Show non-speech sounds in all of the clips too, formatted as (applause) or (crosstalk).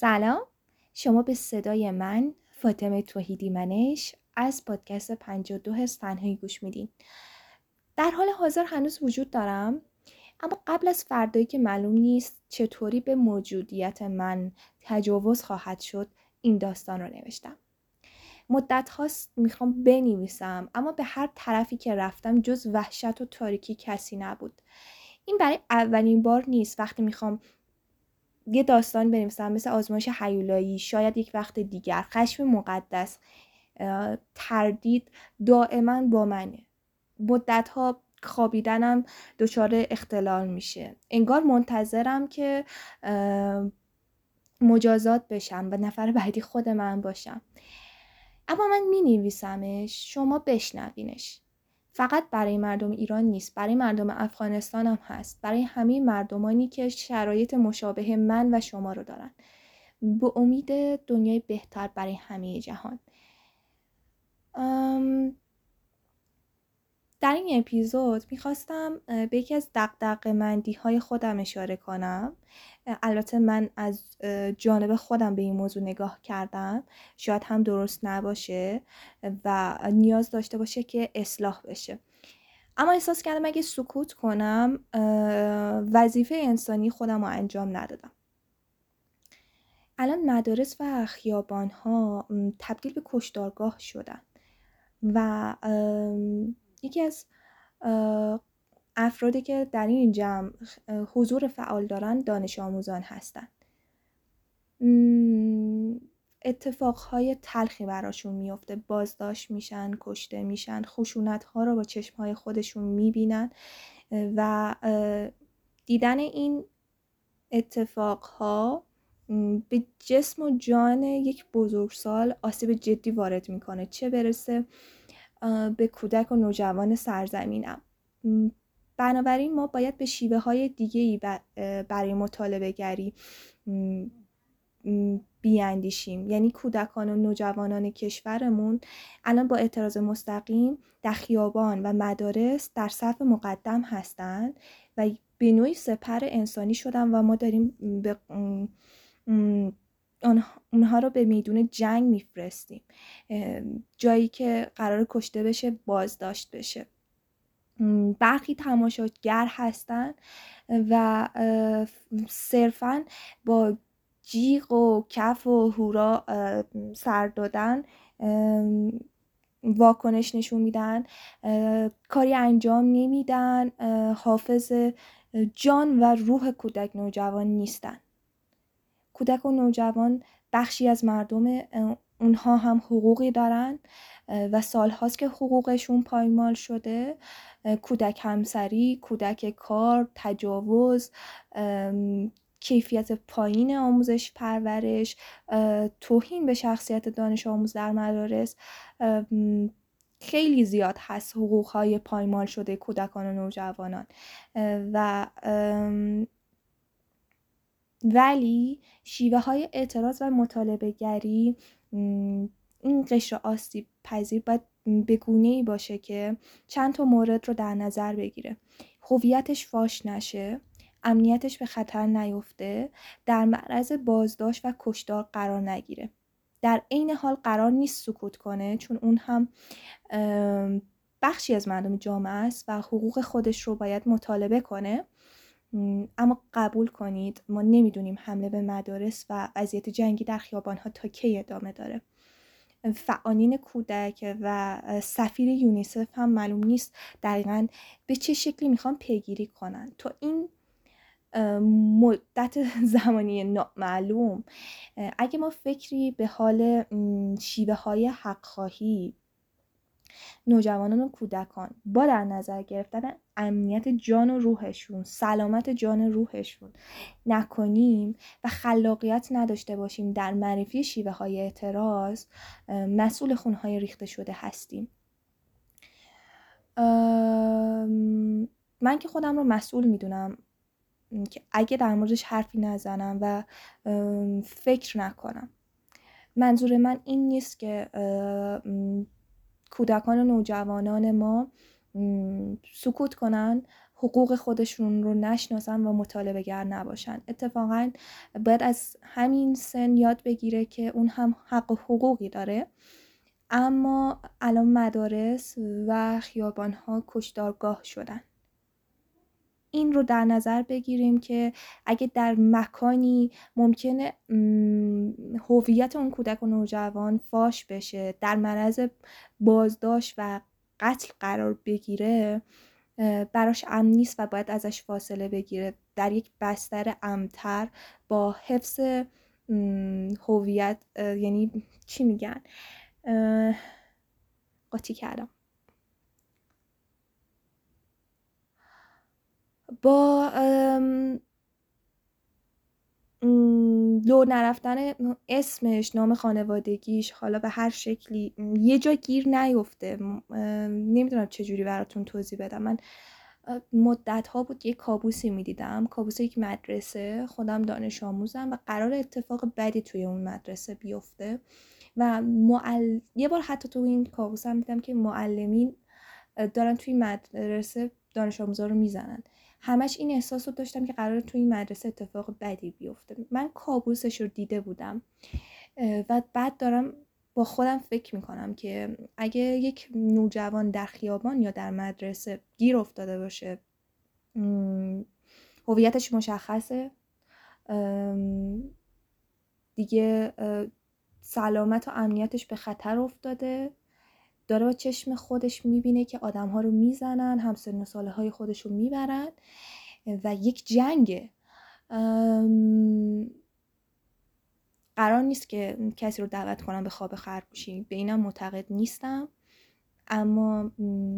سلام. شما به صدای من فاطمه توحیدی منش از پادکست 52 هست تنهایی گوش میدین. در حال حاضر هنوز وجود دارم اما قبل از فردایی که معلوم نیست چطوری به موجودیت من تجاوز خواهد شد این داستان رو نوشتم. مدت هاست می‌خوام بنویسم اما به هر طرفی که رفتم جز وحشت و تاریکی کسی نبود. این برای اولین بار نیست وقتی می‌خوام یه داستان بنویسم مثل آزمایش حیولایی شاید یک وقت دیگر خشم مقدس تردید دائما با منه. مدت ها خوابیدنم دچار اختلال میشه. انگار منتظرم که مجازات بشم و نفر بعدی خود من باشم. اما من می نویسمش شما بشنوینش. فقط برای مردم ایران نیست برای مردم افغانستان هم هست. برای همه مردمانی که شرایط مشابه من و شما رو دارن. به امید دنیای بهتر برای همه جهان. در این اپیزود می‌خواستم به یکی از دقدق مندی های خودم اشاره کنم. البته من از جانب خودم به این موضوع نگاه کردم. شاید هم درست نباشه و نیاز داشته باشه که اصلاح بشه. اما احساس کردم اگه سکوت کنم وظیفه انسانی خودم رو انجام ندادم. الان مدارس و خیابان ها تبدیل به کشدارگاه شدن و یکی از افرادی که در این جمع حضور فعال دارن دانش آموزان هستند اتفاقهای تلخی براشون میفته بازداشت میشن کشته میشن خشونت ها رو با چشم های خودشون می‌بینن و دیدن این اتفاقها به جسم و جان یک بزرگسال آسیب جدی وارد می‌کنه. چه برسه به کودک و نوجوان سرزمینم. بنابراین ما باید به شیوه های دیگه ای برای مطالبه گری بیاندیشیم. یعنی کودکان و نوجوانان کشورمون الان با اعتراض مستقیم در خیابان و مدارس در صف مقدم هستند و به نوعی سپر انسانی شدن و ما داریم به اونها رو به میدون جنگ میفرستیم. جایی که قرار کشته بشه بازداشت بشه. برخی تماشاگر هستن و صرفا با جیغ و کف و هورا سر دادن واکنش نشون میدن. کاری انجام نمیدن. حافظ جان و روح کودک نوجوان نیستن. کودک و نوجوان بخشی از مردم اونها هم حقوقی دارن و سالهاست که حقوقشون پایمال شده. کودک همسری، کودک کار، تجاوز کیفیت پایین آموزش پرورش توهین به شخصیت دانش آموز در مدارس. خیلی زیاد هست حقوق های پایمال شده کودکان و نوجوانان. و ولی شیوه های اعتراض و مطالبه گری این قشر آسیب پذیر باید به گونه ای باشه که چند تا مورد رو در نظر بگیره. هویتش فاش نشه امنیتش به خطر نیفته در معرض بازداشت و کشتار قرار نگیره. در عین حال قرار نیست سکوت کنه چون اون هم بخشی از مردم جامعه است و حقوق خودش رو باید مطالبه کنه. اما قبول کنید ما نمی‌دونیم حمله به مدارس و وضعیت جنگی در خیابان ها تا کی ادامه داره. فعالین کودک و سفیر یونیسف هم معلوم نیست دقیقا به چه شکلی می‌خوان پیگیری کنن. تا این مدت (laughs) زمانی معلوم اگه ما فکری به حال شیوه های حق خواهی نوجوانان و کودکان با در نظر گرفتن امنیت جان و روحشون سلامت جان روحشون. نکنیم و خلاقیت نداشته باشیم در معرفی شیوه های اعتراض مسئول خونهای ریخته شده هستیم. من که خودم رو مسئول می‌دونم که اگه در موردش حرفی نزنم و فکر نکنم. منظور من این نیست که کودکان و نوجوانان ما سکوت کنن حقوق خودشون رو نشناسن و مطالبه گر نباشن. اتفاقا باید از همین سن یاد بگیره که اون هم حق و حقوقی داره. اما الان مدارس و خیابان ها کشدارگاه شدن. این رو در نظر بگیریم که اگه در مکانی ممکنه هویت اون کودک و نوجوان فاش بشه در معرض بازداشت و قتل قرار بگیره براش امن نیست و باید ازش فاصله بگیره. در یک بستر امتر با حفظ هویت یعنی چی میگن؟ قاطی کردم. با لو نرفتن اسمش نام خانوادگیش حالا به هر شکلی یه جا گیر نیفته. نمی‌دونم چجوری براتون توضیح بدم. من مدت ها بود یه کابوسی می‌دیدم. کابوس یک مدرسه. خودم دانش آموزم و قرار اتفاق بدی توی اون مدرسه بیفته. و معل... یه بار حتی تو این کابوس هم دیدم که معلمین دارن توی مدرسه دانش آموزا رو می‌زنن. همش این احساس رو داشتم که قرار تو این مدرسه اتفاق بدی بیفته. من کابوسش رو دیده بودم. و بعد دارم با خودم فکر می‌کنم که اگه یک نوجوان در خیابان یا در مدرسه گیر افتاده باشه هویتش مشخصه. دیگه سلامت و امنیتش به خطر افتاده. داره با چشم خودش می‌بینه که آدم ها رو می‌زنن همسن و های خودش رو می‌برن و یک جنگه. قرار نیست که کسی رو دعوت کنم به خواب خرگوشی. به اینم معتقد نیستم. اما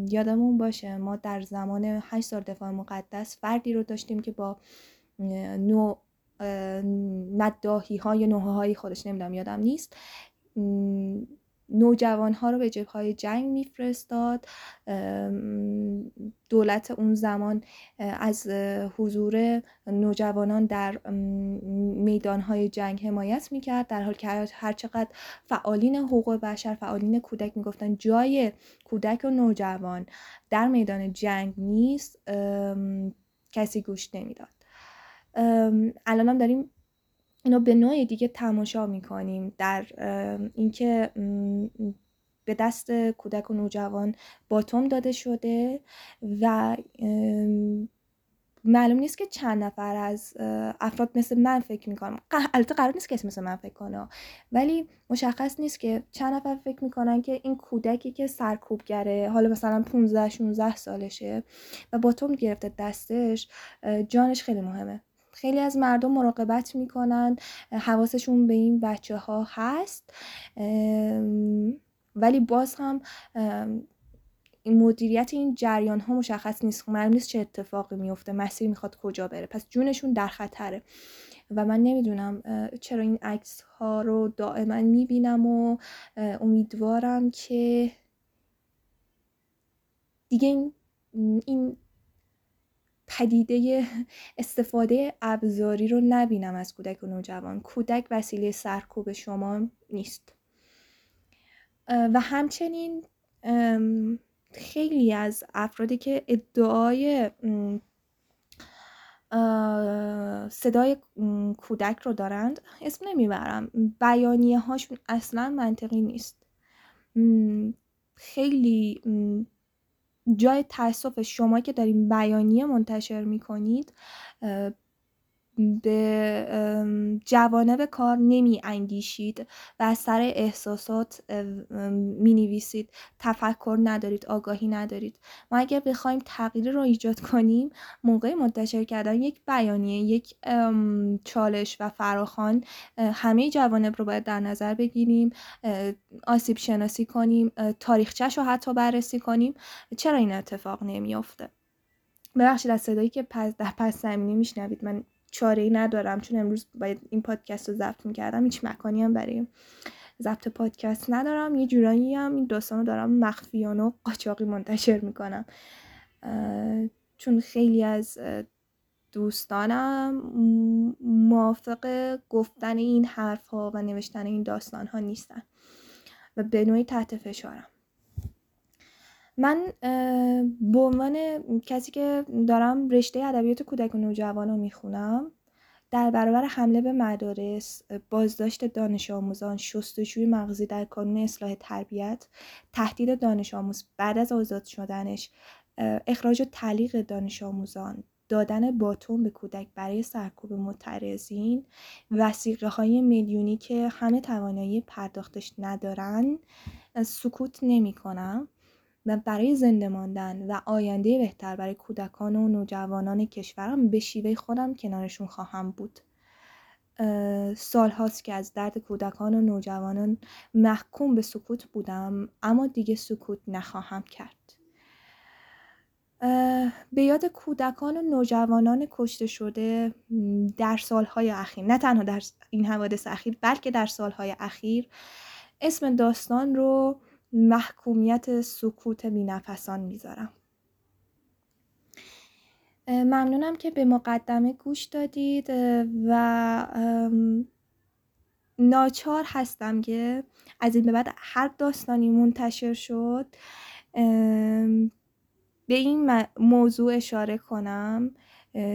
یادمون باشه ما در زمان هشت سال دفاع مقدس فردی رو داشتیم که با نوع مداهی های نوه های خودش نمی‌دونم یادم نیست. نوجوان ها رو به جبهه جنگ میفرستاد. دولت اون زمان از حضور نوجوانان در میدان های جنگ حمایت می‌کرد. در حال که هرچقدر فعالین حقوق بشر فعالین کودک می‌گفتن جای کودک و نوجوان در میدان جنگ نیست کسی گوش نمی‌داد. الان داریم اینو به نوع دیگه تماشا می‌کنیم در اینکه به دست کودک و نوجوان باتوم داده شده و معلوم نیست که چند نفر از افراد مثل من فکر می‌کنم البته قرار نیست کسی مثل من فکر کنه. ولی مشخص نیست که چند نفر فکر می‌کنن که این کودکی که سرکوبگره حالا مثلا 15 16 سالشه و باتوم گرفته دستش جانش خیلی مهمه. خیلی از مردم مراقبت می‌کنن حواسشون به این بچه ها هست ولی باز هم این مدیریت این جریان ها مشخص نیست. معلوم نیست چه اتفاقی میفته مسیر می‌خواد کجا بره. پس جونشون در خطره. و من نمی‌دونم چرا این عکس ها رو دائما می‌بینم و امیدوارم که دیگه این, این پدیده استفاده ابزاری رو نبینم از کودک و نوجوان. کودک وسیله سرکوب شما نیست. و همچنین خیلی از افرادی که ادعای صدای کودک رو دارند اسم نمی‌برم. بیانیه هاشون اصلا منطقی نیست. خیلی جای تاسف شما که دارین بیانیه منتشر می‌کنید به جوانب کار نمی انگیشید و از سر احساسات می نویسید تفکر ندارید آگاهی ندارید. ما اگر بخوایم تغییر رو ایجاد کنیم موقع منتشر کردن یک بیانیه یک چالش و فراخان همه جوانب رو باید در نظر بگیریم آسیب شناسی کنیم تاریخچش رو حتی بررسی کنیم. چرا این اتفاق نمیافته؟ ببخشید از صدایی که پس در پس زمینی میشنوید من چاره ای ندارم چون امروز باید این پادکست رو ضبط می‌کردم هیچ مکانی هم برای ضبط پادکست ندارم. یه جورایی هم این داستان رو دارم مخفیانه و قاچاقی منتشر می‌کنم. چون خیلی از دوستانم موافق گفتن این حرف ها و نوشتن این داستان ها نیستن و به نوعی تحت فشارم. من به عنوان کسی که دارم رشته ادبیات کودک و نوجوان رو می‌خونم در برابر حمله به مدارس، بازداشت دانش آموزان، شستشوی مغزی در کانون اصلاح تربیت، تهدید دانش آموز بعد از آزاد شدنش، اخراج و تعلیق دانش آموزان، دادن باتون به کودک برای سرکوب معترضین وسیقه های میلیونی که همه توانایی پرداختش ندارن سکوت نمی کنم و برای زنده ماندن و آینده بهتر برای کودکان و نوجوانان کشورم به شیوه خودم کنارشون خواهم بود. سال هاست که از درد کودکان و نوجوانان محکوم به سکوت بودم اما دیگه سکوت نخواهم کرد. به یاد کودکان و نوجوانان کشته شده در سالهای اخیر نه تنها در این حوادث اخیر بلکه در سالهای اخیر اسم داستان رو محکومیت سکوت بینفسان می‌ذارم. ممنونم که به مقدمه گوش دادید. و ناچار هستم که از این به بعد هر داستانی منتشر شد به این موضوع اشاره کنم.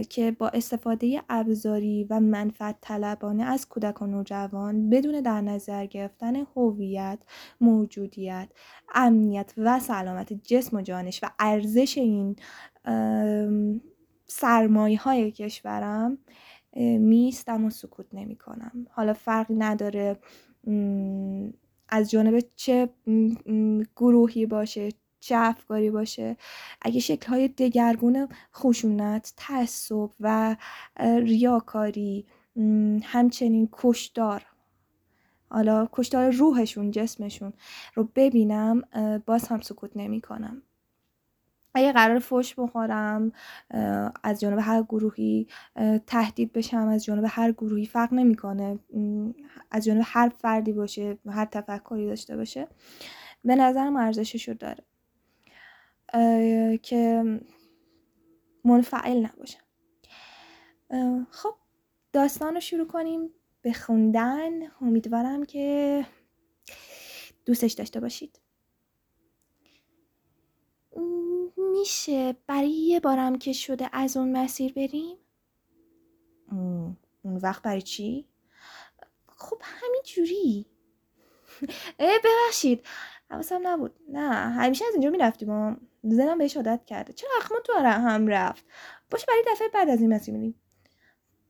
که با استفاده ابزاری و منفعت طلبانه از کودک و نوجوان بدون در نظر گرفتن هویت، موجودیت، امنیت و سلامت جسم و جانش و ارزش این سرمایه های کشورم میستم و سکوت نمی کنم حالا فرقی نداره از جانب چه گروهی باشه چه باشه. اگه شکلهای دگرگون خشونت تعصب و ریاکاری همچنین کشدار حالا کشدار روحشون جسمشون رو ببینم باز هم سکوت نمی کنم اگه قرار فش بخورم از جانب هر گروهی تهدید بشم از جانب هر گروهی فرق نمی‌کنه از جانب هر فردی باشه هر تفکری داشته باشه به نظرم ارزشش رو داره. که منفعل نباشم خب داستان رو شروع کنیم به خوندن. امیدوارم که دوستش داشته باشید. میشه برای یه بارم که شده از اون مسیر بریم؟ اون وقت برای چی؟ خب همین جوری. ببخشید. حواسم نبود. نه همیشه از اینجا می‌رفتیم. زنم بهش عادت کرده. چرا اخمون تو هم رفت؟ باشه برای دفعه بعد از این مسیر میریم.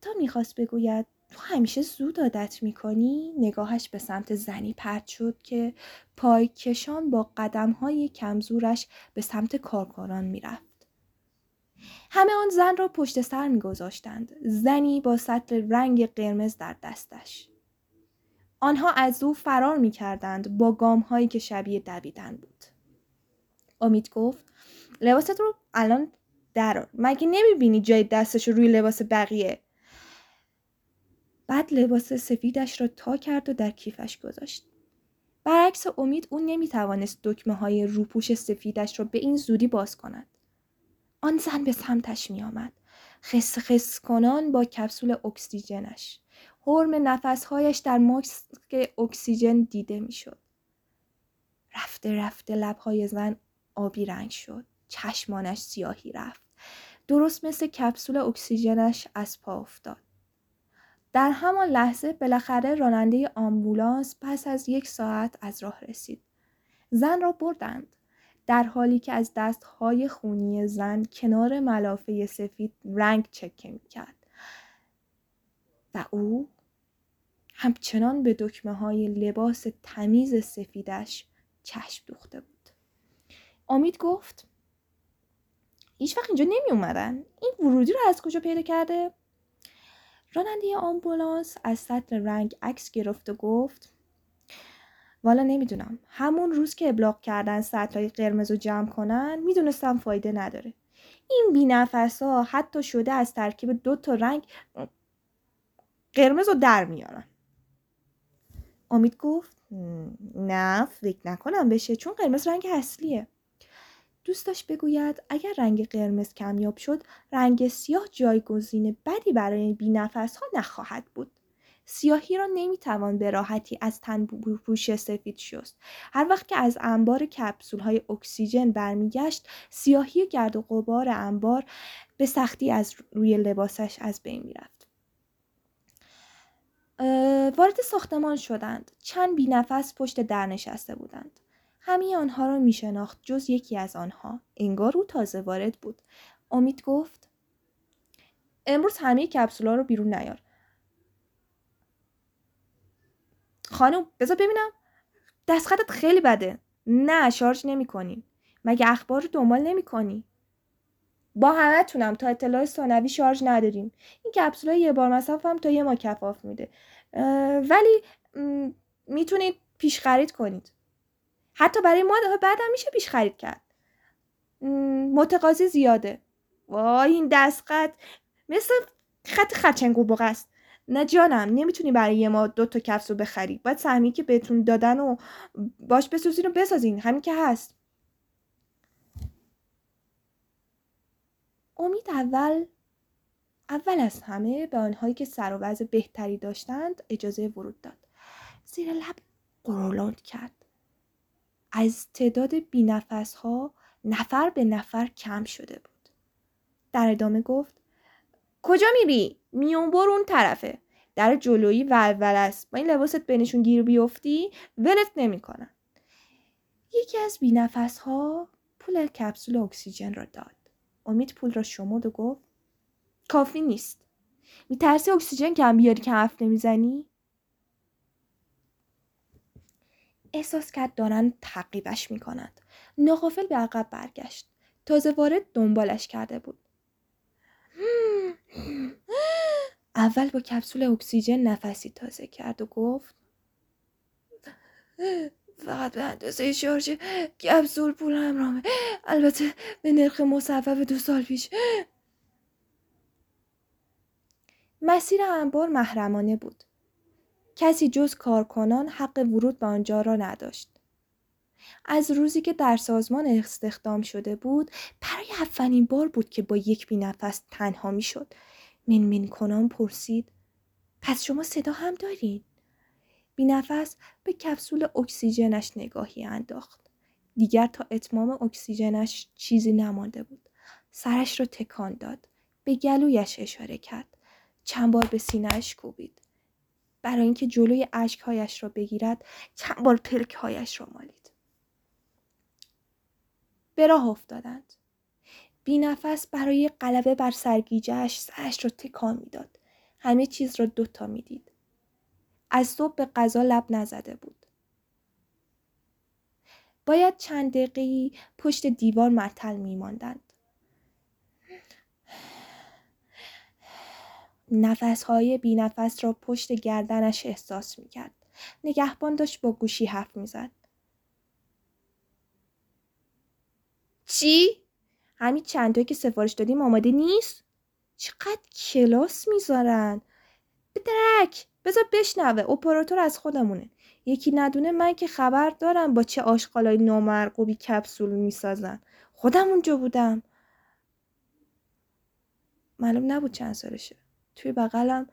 تا می‌خواست بگوید تو همیشه زود عادت می‌کنی؟ نگاهش به سمت زنی پرد شد که پای کشان با قدم های کمزورش به سمت کارکاران می‌رفت. همه آن زن را پشت سر میگذاشتند. زنی با سطل رنگ قرمز در دستش. آنها از او فرار می کردند با گام هایی که شبیه دویدن بود. امید گفت لباست رو الان در مگه نمی‌بینی جای دستش رو روی لباس بقیه؟ بعد لباس سفیدش را تا کرد و در کیفش گذاشت. برعکس امید او نمی‌توانست دکمه های روپوش سفیدش را به این زودی باز کند. آن زن به سمتش میآمد. خس خس کنان با کپسول اکسیژنش. حرم نفسهایش در ماسک اکسیژن دیده می‌شد. رفته رفته لبهای زن آبی رنگ شد. چشمانش سیاهی رفت. درست مثل کپسول اکسیژنش از پا افتاد. در همان لحظه بالاخره راننده آمبولانس پس از یک ساعت از راه رسید. زن را بردند. در حالی که از دستهای خونی زن کنار ملافه سفید رنگ چکه می کرد. و او همچنان به دکمه های لباس تمیز سفیدش چشم دوخته بود. امید گفت هیچ وقت اینجا نمی اومدن. این ورودی رو از کجا پیدا کرده؟ راننده آمبولانس از سطل رنگ عکس گرفت و گفت والا نمی‌دونم همون روز که ابلاغ کردن های قرمز رو جمع کنن می‌دونستم فایده نداره این بینفس ها حتی شده از ترکیب دو تا رنگ قرمز رو در میارن امید گفت نه فکر نکنم بشه چون قرمز رنگ اصلیه دوست داشت بگوید اگر رنگ قرمز کمیاب شد رنگ سیاه جایگزین بدی برای بینفس ها نخواهد بود. سیاهی را نمی‌توان به راحتی از تن پوش سفید شست. هر وقت که از انبار کپسول های اکسیژن برمیگشت سیاهی گرد و غبار انبار به سختی از روی لباسش از بین می‌رفت. وارد ساختمان شدند. چند بینفس پشت در نشسته بودند. همه آنها را می شناخت جز یکی از آنها. انگار او تازه وارد بود. امید گفت امروز همه کپسولا رو بیرون نیار. خانم بذار ببینم. دستخطت خیلی بده. نه شارژ نمی کنیم مگه اخبار رو دنبال نمی کنی؟ با همه تونم تا اطلاع ثانوی شارژ نداریم. این کپسول یه بار مصرف هم تا یه ما کفاف میده. ولی می‌تونید پیش خرید کنید. حتی برای ما بعد هم میشه پیش خرید کرد. متقاضی زیاده. وای این دستخط. مثل خط خرچنگ است نه جانم نمی‌تونی برای یه ما دو تا کفسو بخری. باید سهمی که بهتون دادن و باش بسوزین و بسازین. همین که هست. امید اول اول از همه به آنهایی که سر و وضع بهتری داشتند اجازه ورود داد. زیر لب قرولند کرد. از تعداد بینفس ها نفر به نفر کم شده بود. در ادامه گفت کجا میری؟ میون برو اون طرفه. در جلویی ولول است. با این لباست بینشون گیر بیفتی ولت نمی‌کنن یکی از بینفس ها پول کپسول اکسیژن را داد. امید پول را شمرد و گفت کافی نیست. میترسی اکسیژن کم بیاری که حرف نمی‌زنی؟ احساس کرد دارن تعقیبش می‌کنند. ناغافل به عقب برگشت. تازه وارد دنبالش کرده بود. (gasps) اول با کپسول اکسیژن نفسی تازه کرد و گفت فقط به اندازه شارژ کپسول پول همراهه البته به نرخ مصوب دو سال پیش. مسیر انبار محرمانه بود. کسی جز کارکنان حق ورود به آنجا را نداشت. از روزی که در سازمان استخدام شده بود برای اولین بار بود که با یک بینفس تنها می‌شد. من کنان پرسید پس شما صدا هم دارین؟ بینفس به کپسول اکسیژنش نگاهی انداخت. دیگر تا اتمام اکسیژنش چیزی نمانده بود. سرش را تکان داد. به گلویش اشاره کرد. چند بار به سینهاش کوبید. برای اینکه جلوی اشکهایش را بگیرد چند بار پلکهایش را مالید. به راه افتادند. بی نفس برای غلبه بر سرگیجهش سرش را تکان می‌داد. همه چیز را دوتا می‌دید. از صبح به غذا لب نزده بود. باید چند دقیقی پشت دیوار معطل میماندند. نفسهای بینفس را پشت گردنش احساس می‌کرد. نگهبان داشت با گوشی حرف می‌زد. چی؟ همین چندتایی که سفارش دادیم آماده نیست؟ چقدر کلاس می‌ذارن؟ بدرک بذار بشنوه اپراتور از خودمونه یکی ندونه من که خبر دارم با چه آشغالای نامرغوبی کپسول می‌سازن خودم اونجا بودم معلوم نبود چند سالشه توی بغلم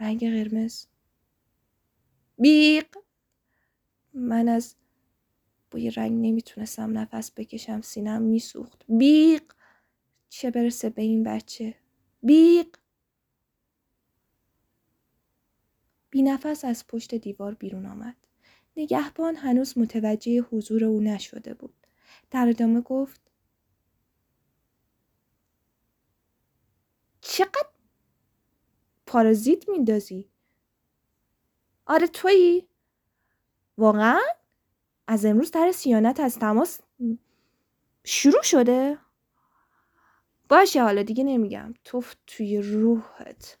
رنگ قرمز. بیق! من از بوی رنگ نمی‌تونستم نفس بکشم سینم میسوخت. بیق! چه برسه به این بچه؟ بیق! بی نفس از پشت دیوار بیرون آمد. نگهبان هنوز متوجه حضور او نشده بود. در ادامه گفت چقدر پارازیت میندازی؟ آره تویی. واقعا از امروز در سیانت از تماس شروع شده. باشه حالا دیگه نمیگم. توف توی روحت.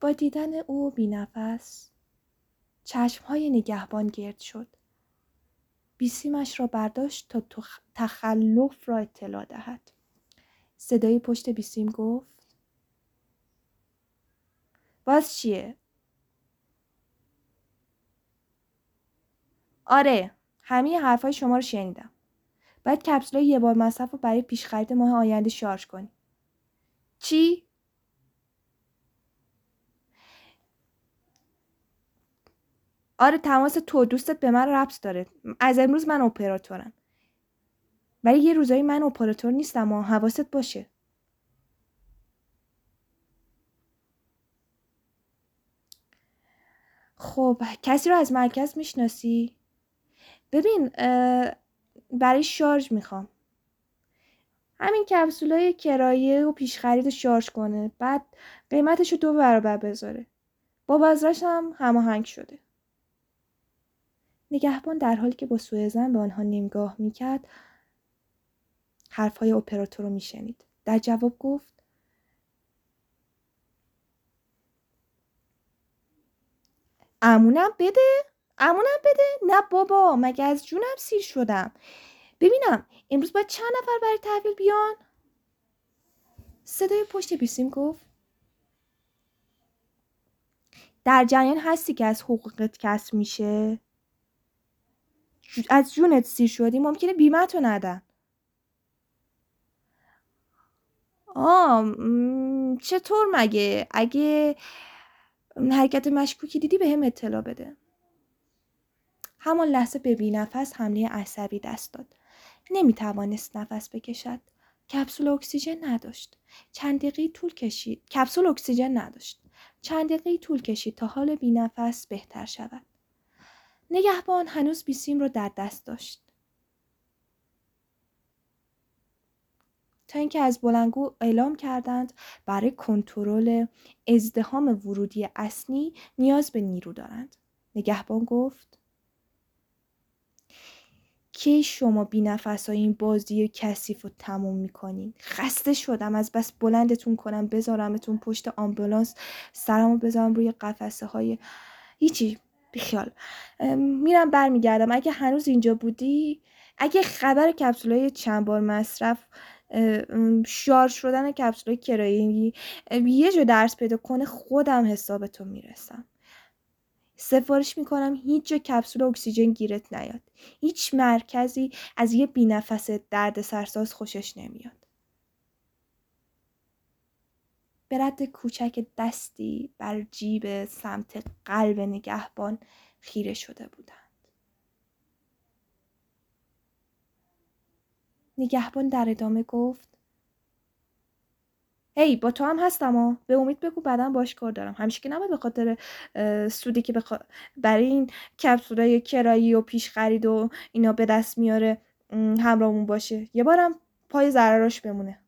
با دیدن او بی نفس چشم های نگهبان گرد شد. بیسیمش را برداشت تا تخلف را اطلاع دهد. صدای پشت بیسیم گفت باز چیه؟ آره همه حرفای شما رو شنیدم. باید کپسول یه بار مصرف رو برای پیش خرید ماه آینده شارژ کنی. چی؟ آره تماس تو دوستت به من ربط داره. از امروز من اپراتورم. ولی یه روزایی من اپراتور نیستم و حواست باشه. خب کسی رو از مرکز می‌شناسی؟ ببین برای شارژ می‌خوام. همین کپسولای کرایه و پیش خرید شارژ کنه. بعد قیمتش رو دو برابر بذاره. با بازرش هم هماهنگ شده. نگهبان در حالی که با سوء زن به آنها نگاه می‌کرد حرفهای اپراتور رو میشنید. در جواب گفت امونم بده امونم بده. نه بابا مگه از جونم سیر شدم. ببینم امروز باید چند نفر برای تحویل بیان؟ صدای پشت بیسیم گفت در جریان هستی که از حقوقت کسب میشه؟ از جونت سیر شدی ممکنه بیمت رو ندن. آه چطور مگه؟ اگه حرکت مشکوکی دیدی به هم اطلاع بده. همان لحظه به بینفس حمله عصبی دست داد. نمی توانست نفس بکشد. کپسول اکسیژن نداشت. چند دقیقه طول کشید. کپسول اکسیژن نداشت. چند دقیقه طول کشید تا حال بینفس بهتر شود. نگهبان هنوز بیسیم را در دست داشت. تا اینکه از بلنگو اعلام کردند برای کنترل ازدهام ورودی اصلی نیاز به نیرو دارند. نگهبان گفت کی شما بی نفس این بازی کثیف رو تموم می‌کنین؟ خسته شدم از بس بلندتون کنم بذارمتون پشت آمبولانس سرمو بذارم روی قفسه های هیچی. بیخیال. میرم برمیگردم. اگه هنوز اینجا بودی اگه خبر کپسولای چند بار مصرف شارژ شدن کپسولای کرایه یه جا درس پیدا کنه خودم حسابتو می‌رسم. سفارش می‌کنم هیچ جا کپسول اکسیژن گیرت نیاد. هیچ مرکزی از یه بینفس درد سرساز خوشش نمیاد. به رد کوچک دستی بر جیب سمت قلب نگهبان خیره شده بودند. نگهبان در ادامه گفت هی با تو هم هستم و به امید بگو بعدا باش کار دارم. همیشه که نباید به خاطر سودی که بخ... برای این کپسولای کرایی و پیش خرید و اینا به دست میاره همراهمون باشه. یه بارم پای ضرراش بمونه.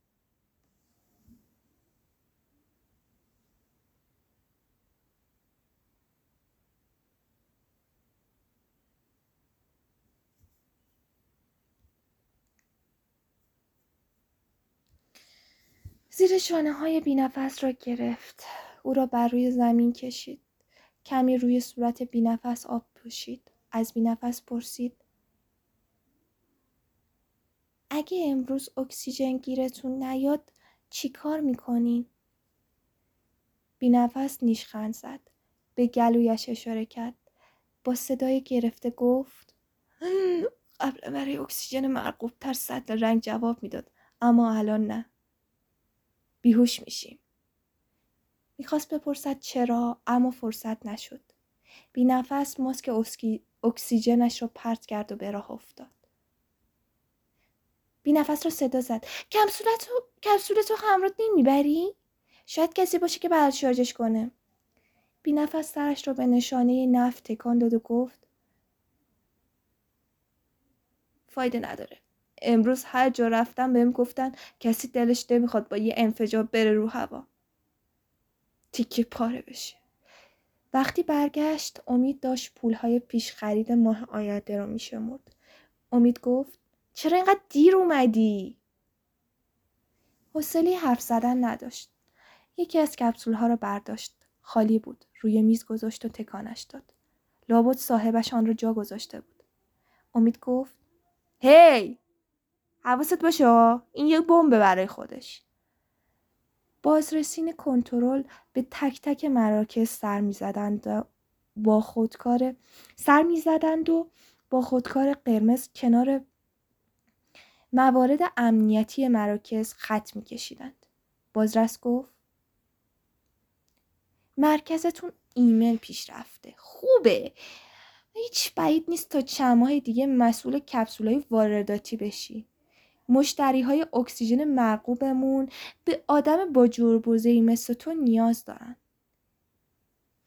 زیر شانه های بینفس را گرفت. او را بر روی زمین کشید. کمی روی صورت بینفس آب پوشید. از بینفس پرسید. اگه امروز اکسیژن گیرتون نیاد چی کار می‌کنین؟ بینفس نیشخند زد. به گلویش اشاره کرد. با صدای گرفته گفت قبل برای اکسیژن مرقوب تر سطل رنگ جواب می‌داد اما الان نه بیهوش میشیم. می‌خواست بپرسد چرا اما فرصت نشد. بی نفس ماسک اکسیژنش رو پرت کرد و به راه افتاد. بی نفس رو صدا زد. کپسول تو همراه نمی‌بری؟ شاید کسی باشه که بعد شارژش کنه. بی نفس سرش رو به نشانه نفت تکان داد و گفت فایده نداره. امروز هر جا رفتم بهم گفتن کسی دلش نمی‌خواد با یه انفجار بره رو هوا. تیکه پاره بشه. وقتی برگشت امید داشت پولهای پیش خرید ماه آینده رو میشمرد. امید گفت چرا اینقدر دیر اومدی؟ حوصله حرف زدن نداشت. یکی از کپسول ها رو برداشت. خالی بود. روی میز گذاشت و تکانش داد. لابد صاحبش آن را جا گذاشته بود. امید گفت هی! حواست باشه این یه بمب برای خودش. بازرسین کنترل به تک تک مراکز سر می‌زدند و با خودکار سر می‌زدند و با خودکار قرمز کنار موارد امنیتی مراکز خط میکشیدند. بازرس گفت مرکزتون ایمیل پیش رفته خوبه. هیچ بعید نیست تا چند ماه دیگه مسئول کپسول های وارداتی بشی. مشتری های اکسیژن مرغوبمون به آدم با جربوزهی مثل تو نیاز دارن.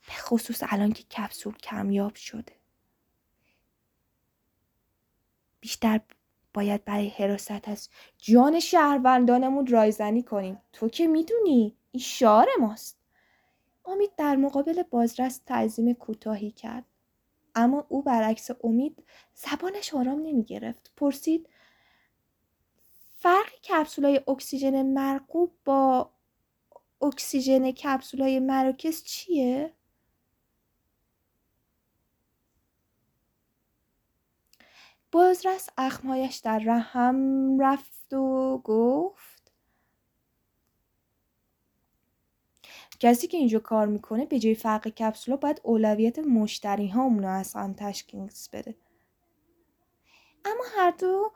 به خصوص الان که کپسول کمیاب شده. بیشتر باید برای حراست از جان شهروندانمون رایزنی کنیم. تو که می‌دونی؟ این شعار ماست. امید در مقابل بازرس تعظیم کوتاهی کرد. اما او برعکس امید زبانش آرام نمی گرفت پرسید کپسولای اکسیژن مرغوب با اکسیژن کپسولای مراکز چیه؟ بازرس اخمهایش در رحم رفت و گفت کسی که اینجا کار می‌کنه به جای فرق کپسولا باید اولویت مشتری ها اونو از هم تشکیل بده اما هر دو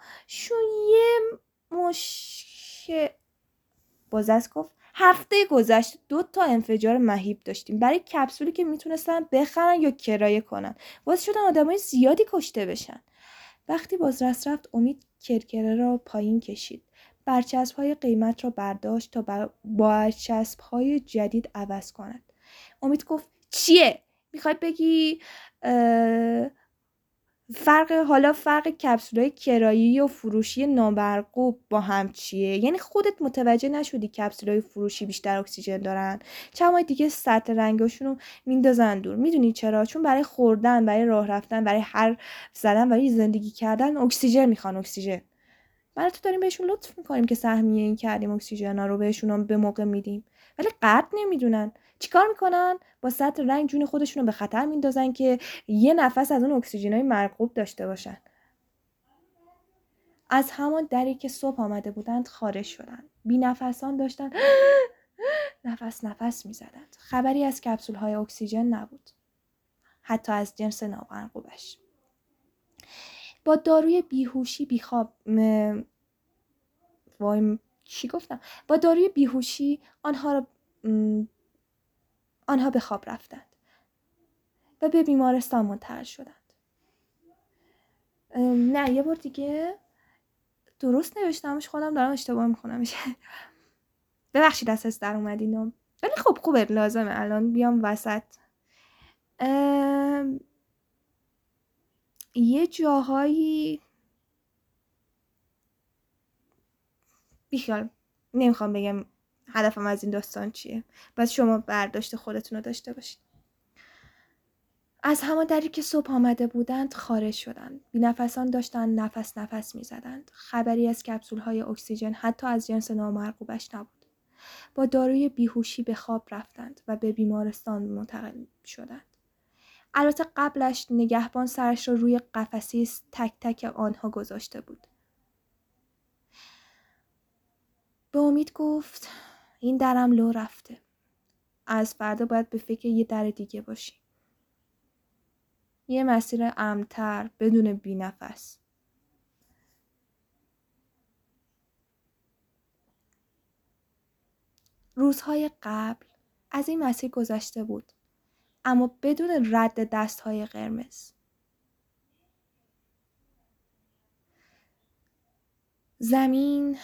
یه مشکل بازرس گفت. هفته گذشته دو تا انفجار مهیب داشتیم. برای کپسولی که می‌تونستن بخرن یا کرایه کنن. باز شدن آدمای زیادی کشته بشن. وقتی بازرس رفت امید کرکره را پایین کشید. برچسب های قیمت را برداشت تا برچسب های جدید عوض کند. امید گفت چیه؟ می‌خوای بگی؟ فرق حالا فرق کپسولای کرایی و فروشی نامرغوب با هم چیه؟ یعنی خودت متوجه نشدی کپسولای فروشی بیشتر اکسیژن دارن؟ چند دیگه سطح رنگاشون رو میندازن دور. می‌دونی چرا؟ چون برای خوردن برای راه رفتن برای هر زدن برای زندگی کردن اکسیژن می‌خوان اکسیژن. برای تو داریم بهشون لطف می‌کنیم که سهمیه‌بندی کردیم اکسیژن رو بهشون به موقع میدیم. ولی قدر نمی‌دونن. چیکار می‌کنن؟ با سطح رنگ جون خودشون رو به خطر میندازن که یه نفس از اون اکسیژن های مرغوب داشته باشن. از همان دری که صبح آمده بودند خارج شدند. بی نفسان داشتن (gasps) نفس نفس می‌زدند. خبری از کپسول های اکسیژن نبود. حتی از جنس نامرغوبش. با داروی بیهوشی بیخواب م... وای چی گفتم؟ با داروی بیهوشی آنها را آنها به خواب رفتند و به بیمارستان منتقل شدند. نه یه بار دیگه درست نوشتمش خودم دارم اشتباه می‌کنم (laughs) ببخشید از در اومدین. ولی خب خوبه لازمه. الان بیام وسط. یه جاهایی بیخیال نمی‌خوام بگم هدفم از این داستان چیه؟ بس شما برداشت خودتون رو داشته باشید. از همان دری که صبح آمده بودند خارج شدند. بینفسان داشتند نفس نفس می‌زدند. خبری از کپسول های اکسیژن حتی از جنس نامرغوبش نبود. با داروی بیهوشی به خواب رفتند و به بیمارستان منتقل شدند. البته قبلش نگهبان سرش را روی قفسی تک تک آنها گذاشته بود. به امید گفت این درم لو رفته. از فردا باید به فکر یه در دیگه باشی. یه مسیر امتر بدون بینفس. روزهای قبل از این مسیر گذشته بود اما بدون رد دستهای قرمز. زمین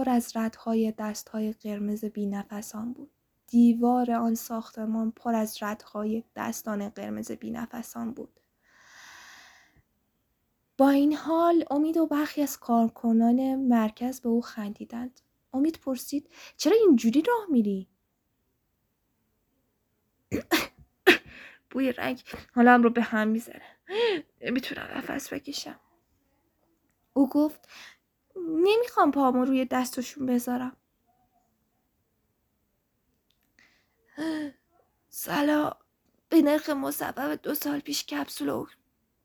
پر از ردهای دستهای قرمز بینفسان بود. دیوار آن ساختمان پر از ردهای دستان قرمز بینفسان بود. با این حال امید و برخی از کارکنان مرکز به او خندیدند. امید پرسید چرا اینجوری راه میری؟ بوی رنگ حالم رو به هم می‌زنه. نمی‌تونم نفس بکشم. او گفت نمی‌خوام پامو روی دستشون بذارم. سلا به نرخ مصوب دو سال پیش کپسول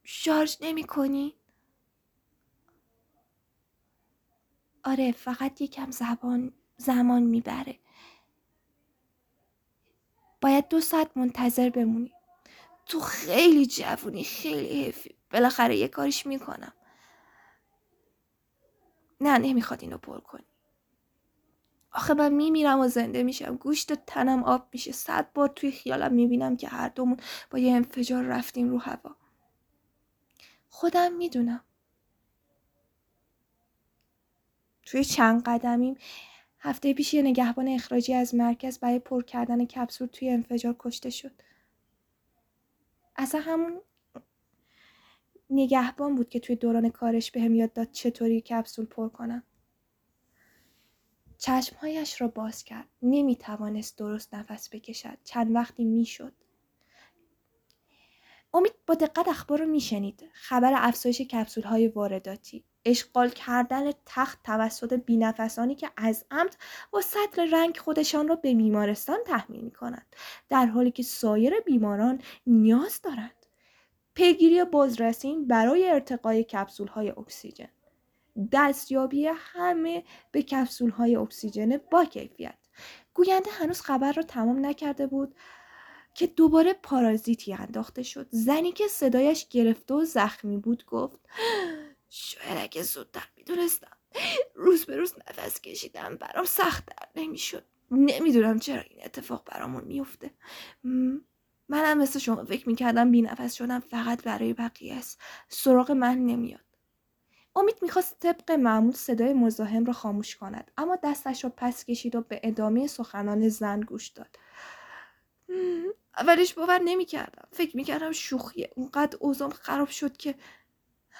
شارژ نمی کنی؟ آره فقط یکم زبان زمان می‌بره. باید دو ساعت منتظر بمونی. تو خیلی جوونی خیلی حیفی. بالاخره یه کاریش می‌کنم. نه نمی‌خواد اینو پر کنی. آخه من میمیرم و زنده میشم. گوشت تنم آب میشه. صد بار توی خیالم می‌بینم که هر دومون با یه انفجار رفتیم رو هوا. خودم می‌دونم. توی چند قدمیم هفته پیش یه نگهبان اخراجی از مرکز برای پر کردن کپسول توی انفجار کشته شد. اصلا همون نگهبان بود که توی دوران کارش به هم یاد داد چطوری کپسول پر کنم. چشمهایش را باز کرد. نمی توانست درست نفس بکشد. چند وقتی می‌شد. امید با دقت اخبار رو میشنید. خبر افزایش کپسول های وارداتی. اشغال کردن تخت توسط بینفسانی که از عمد با سطر رنگ خودشان را به بیمارستان تحمیل می کنند در حالی که سایر بیماران نیاز دارند. پیگیری بازرسین برای ارتقای کپسول های اکسیژن. دستیابی همه به کپسول های اکسیژن با کیفیت. گوینده هنوز خبر را تمام نکرده بود که دوباره پارازیتی انداخته شد. زنی که صدایش گرفته و زخمی بود گفت شاید اگه زودتر می‌دونستم. روز به روز نفس کشیدم برام سخت در نمی‌شد. نمی‌دونم چرا این اتفاق برامون میفته منم مثل شما فکر می‌کردم بی نفس شدم فقط برای بقیه است. سراغ من نمیاد. امید می‌خواست طبق معمول صدای مزاحم را خاموش کند اما دستش را پس کشید و به ادامه سخنان زن گوش داد. اولش باور نمی‌کردم. فکر می‌کردم شوخیه اونقدر اوزام خراب شد که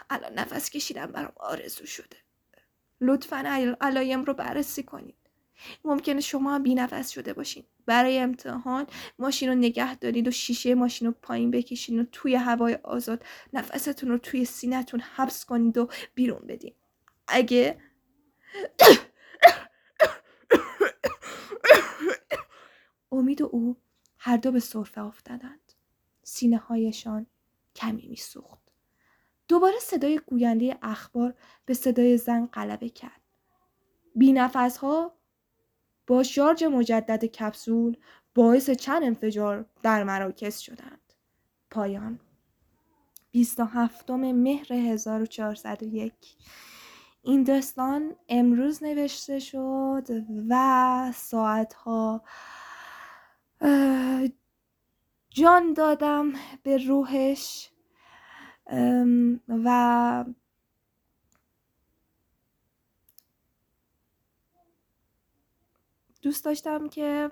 الان نفس کشیدم برام آرزو شده. لطفا علایم رو بررسی کنید. ممکنه شما بینفس شده باشین. برای امتحان ماشین رو نگه دارید و شیشه ماشین رو پایین بکشید و توی هوای آزاد نفستون رو توی سینهتون حبس کنید و بیرون بدین. اگه امید و او هر دو به صرفه افتادند. سینه هایشان کمی میسوخت. دوباره صدای گوینده اخبار به صدای زن غلبه کرد. بینفس ها با شارژ مجدد کپسول باعث چند انفجار در مراکز شدند. پایان 27 مهر 1401 این داستان امروز نوشته شد و ساعتها جان دادم به روحش و دوست داشتم که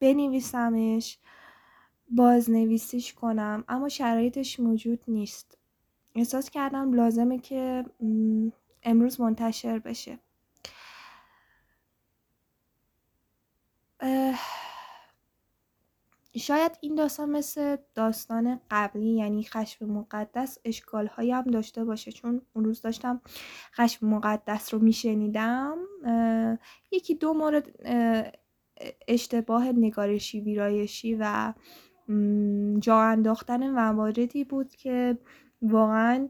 بنویسمش بازنویسیش کنم اما شرایطش موجود نیست. احساس کردم لازمه که امروز منتشر بشه. شاید این داستان مثل داستان قبلی یعنی خشم مقدس اشکال هم داشته باشه. چون اون روز داشتم خشم مقدس رو میشنیدم یکی دو مورد اشتباه نگارشی ویرایشی و جا انداختن مواردی بود که واقعا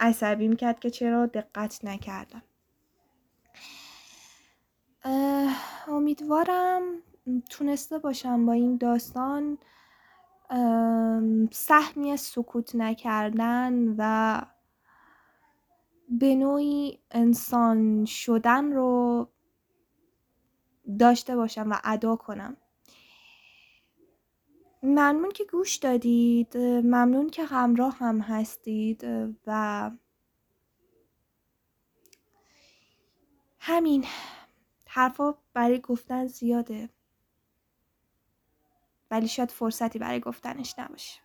عصبیم کرد که چرا دقت نکردم. امیدوارم تونسته باشم با این داستان سهمی سکوت نکردن و به نوعی انسان شدن رو داشته باشم و ادا کنم. ممنون که گوش دادید ممنون که همراه هم هستید و همین حرفا برای گفتن زیاده. ولی شاید فرصتی برای گفتنش نباشه.